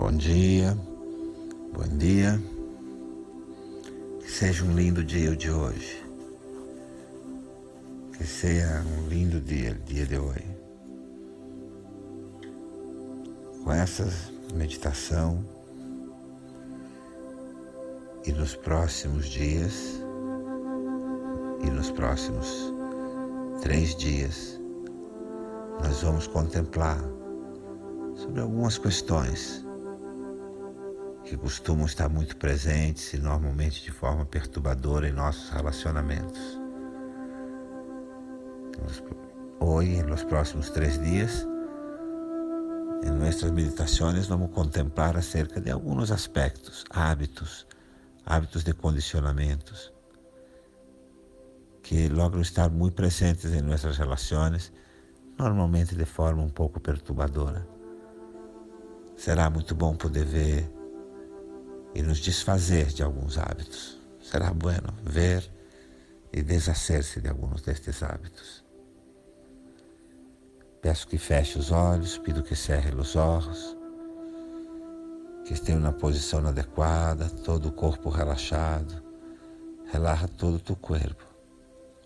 Bom dia, bom dia. Que seja um lindo dia de hoje. Que seja um lindo dia, dia de hoje. Com essa meditação e nos próximos dias e nos próximos três dias nós vamos contemplar sobre algumas questões que costumam estar muito presentes e normalmente de forma perturbadora em nossos relacionamentos. Hoje, nos próximos três dias, em nossas meditações, vamos contemplar acerca de alguns aspectos, hábitos, hábitos de condicionamentos, que logram estar muito presentes em nossas relações, normalmente de forma um pouco perturbadora. Será muito bom poder ver e nos desfazer de alguns hábitos. Será bueno ver e deshacer-se de alguns destes hábitos. Peço que feche os olhos, pido que cerre os olhos, que esteja na posição adequada, todo o corpo relaxado. Relaxa todo o teu corpo,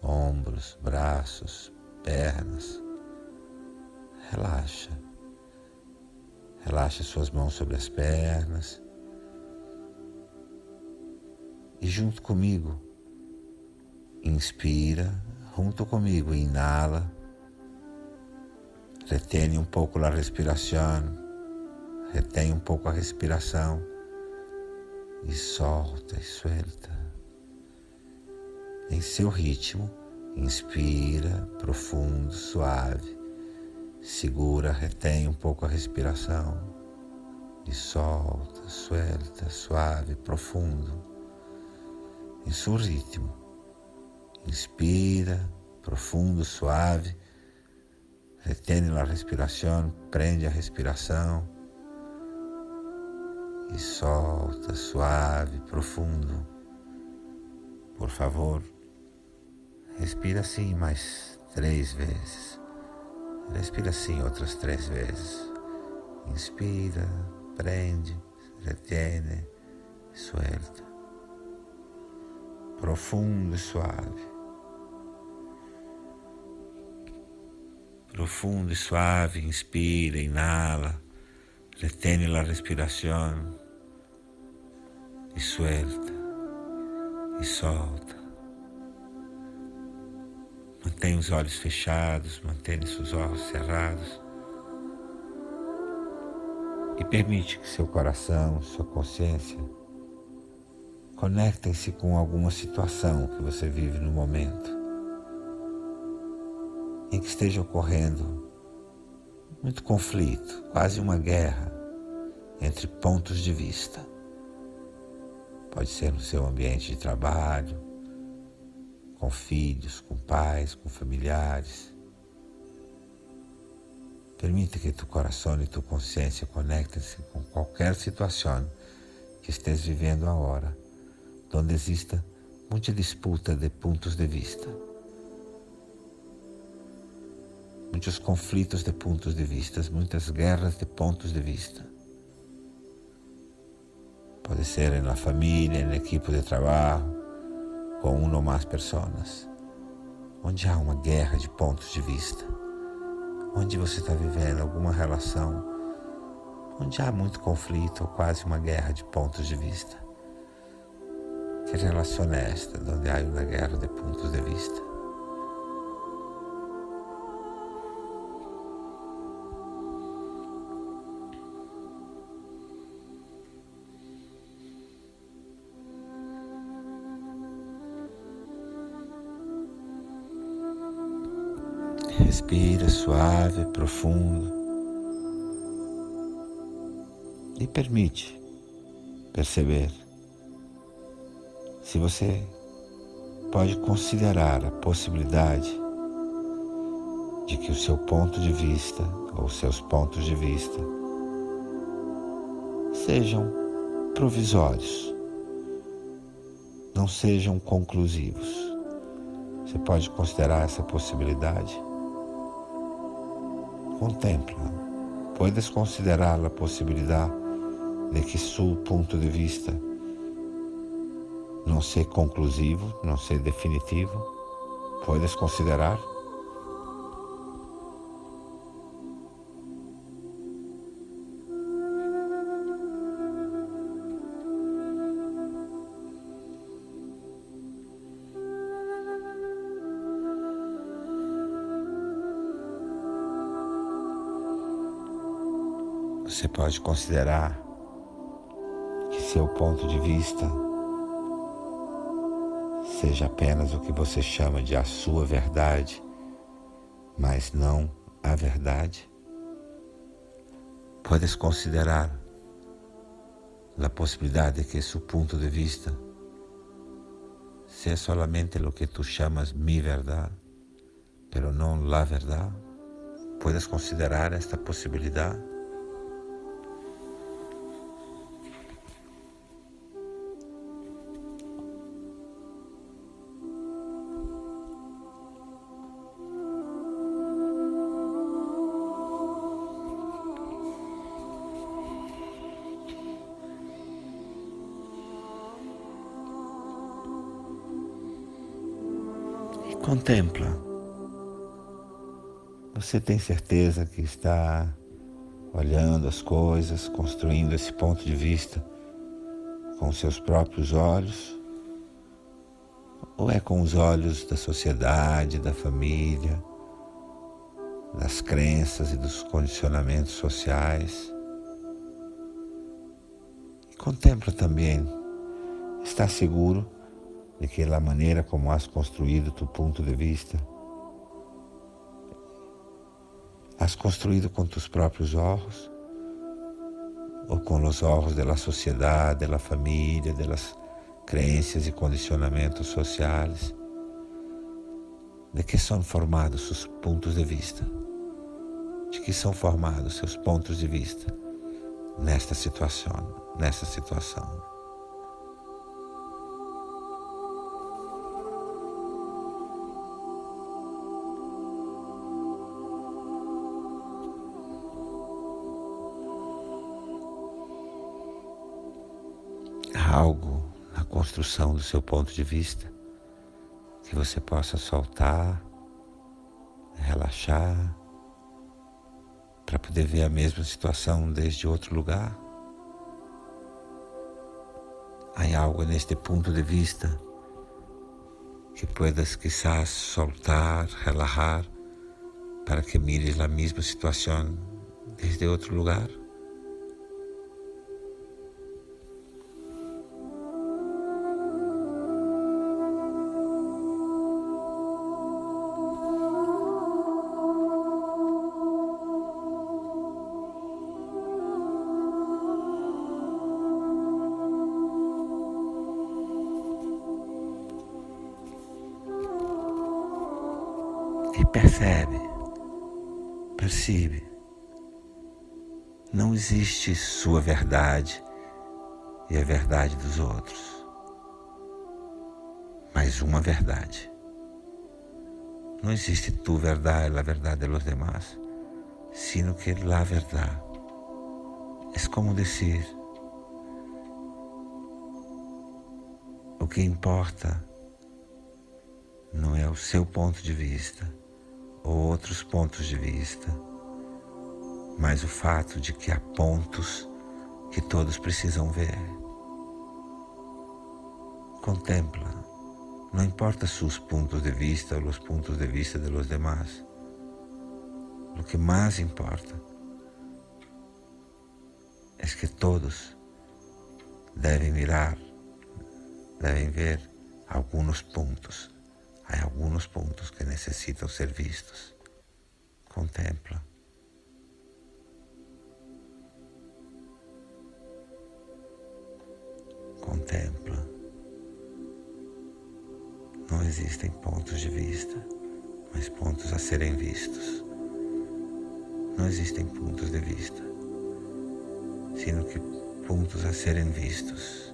ombros, braços, pernas. Relaxa. Relaxa suas mãos sobre as pernas e junto comigo, inspira, junto comigo, inala, retém um pouco a respiração, retém um pouco a respiração e solta e suelta. Em seu ritmo, inspira profundo, suave, segura, retém um pouco a respiração e solta, suelta, suave, profundo em seu ritmo. Inspira, profundo, suave. Retém a respiração, prende a respiração. E solta, suave, profundo. Por favor, respira assim mais três vezes. Respira assim outras três vezes. Inspira, prende, retém, suelta profundo e suave. Profundo e suave, inspira, inala, retém a respiração e suelta e solta. Mantenha os olhos fechados, mantenha seus olhos cerrados e permite que seu coração, sua consciência Conectem-se com alguma situação que você vive no momento em que esteja ocorrendo muito conflito, quase uma guerra entre pontos de vista. Pode ser no seu ambiente de trabalho, com filhos, com pais, com familiares. Permita que tu coração e tu consciência conectem-se com qualquer situação que estés vivendo agora onde exista muita disputa de pontos de vista, muitos conflitos de pontos de vista, muitas guerras de pontos de vista. Pode ser na família, na equipe de trabalho, com uma ou mais pessoas, onde há uma guerra de pontos de vista, onde você está vivendo alguma relação, onde há muito conflito ou quase uma guerra de pontos de vista. Que relação é esta onde há uma guerra de pontos de vista? Respira suave, profundo e permite perceber se você pode considerar a possibilidade de que o seu ponto de vista ou seus pontos de vista sejam provisórios, não sejam conclusivos. Você pode considerar essa possibilidade? Contempla. Puedes considerar a possibilidade de que seu ponto de vista não ser conclusivo, não ser definitivo, puedes considerar? Você pode considerar que seu ponto de vista seja apenas o que você chama de a sua verdade, mas não a verdade. Puedes considerar a possibilidade de que seu ponto de vista seja solamente o que tu chamas mi verdade, pero não la verdade. Puedes considerar esta possibilidade? Contempla. Você tem certeza que está olhando as coisas, construindo esse ponto de vista com seus próprios olhos? Ou é com os olhos da sociedade, da família, das crenças e dos condicionamentos sociais? E contempla também. Está seguro de que a maneira como has construído tu ponto de vista, has construído com tus próprios olhos ou com os olhos da sociedade, da família, das crenças e condicionamentos sociais, de que são formados os pontos de vista, de que são formados seus pontos de vista nesta situação, nessa situação. Algo na construção do seu ponto de vista que você possa soltar, relaxar, para poder ver a mesma situação desde outro lugar. Há algo neste ponto de vista que puedas quizás soltar, relajar, para que mires a mesma situação desde outro lugar. E percebe, percebe. Não existe sua verdade e a verdade dos outros, mas uma verdade. Não existe tu verdade, a verdade dos demás, sino que la verdade. É como dizer: o que importa não é o seu ponto de vista ou outros pontos de vista, mas o fato de que há pontos que todos precisam ver. Contempla, não importa seus pontos de vista ou os pontos de vista de los demás, o que mais importa é que todos devem mirar, devem ver alguns pontos Há alguns pontos que necessitam ser vistos. Contempla. Contempla. Não existem pontos de vista, mas pontos a serem vistos. Não existem pontos de vista, sino que pontos a serem vistos.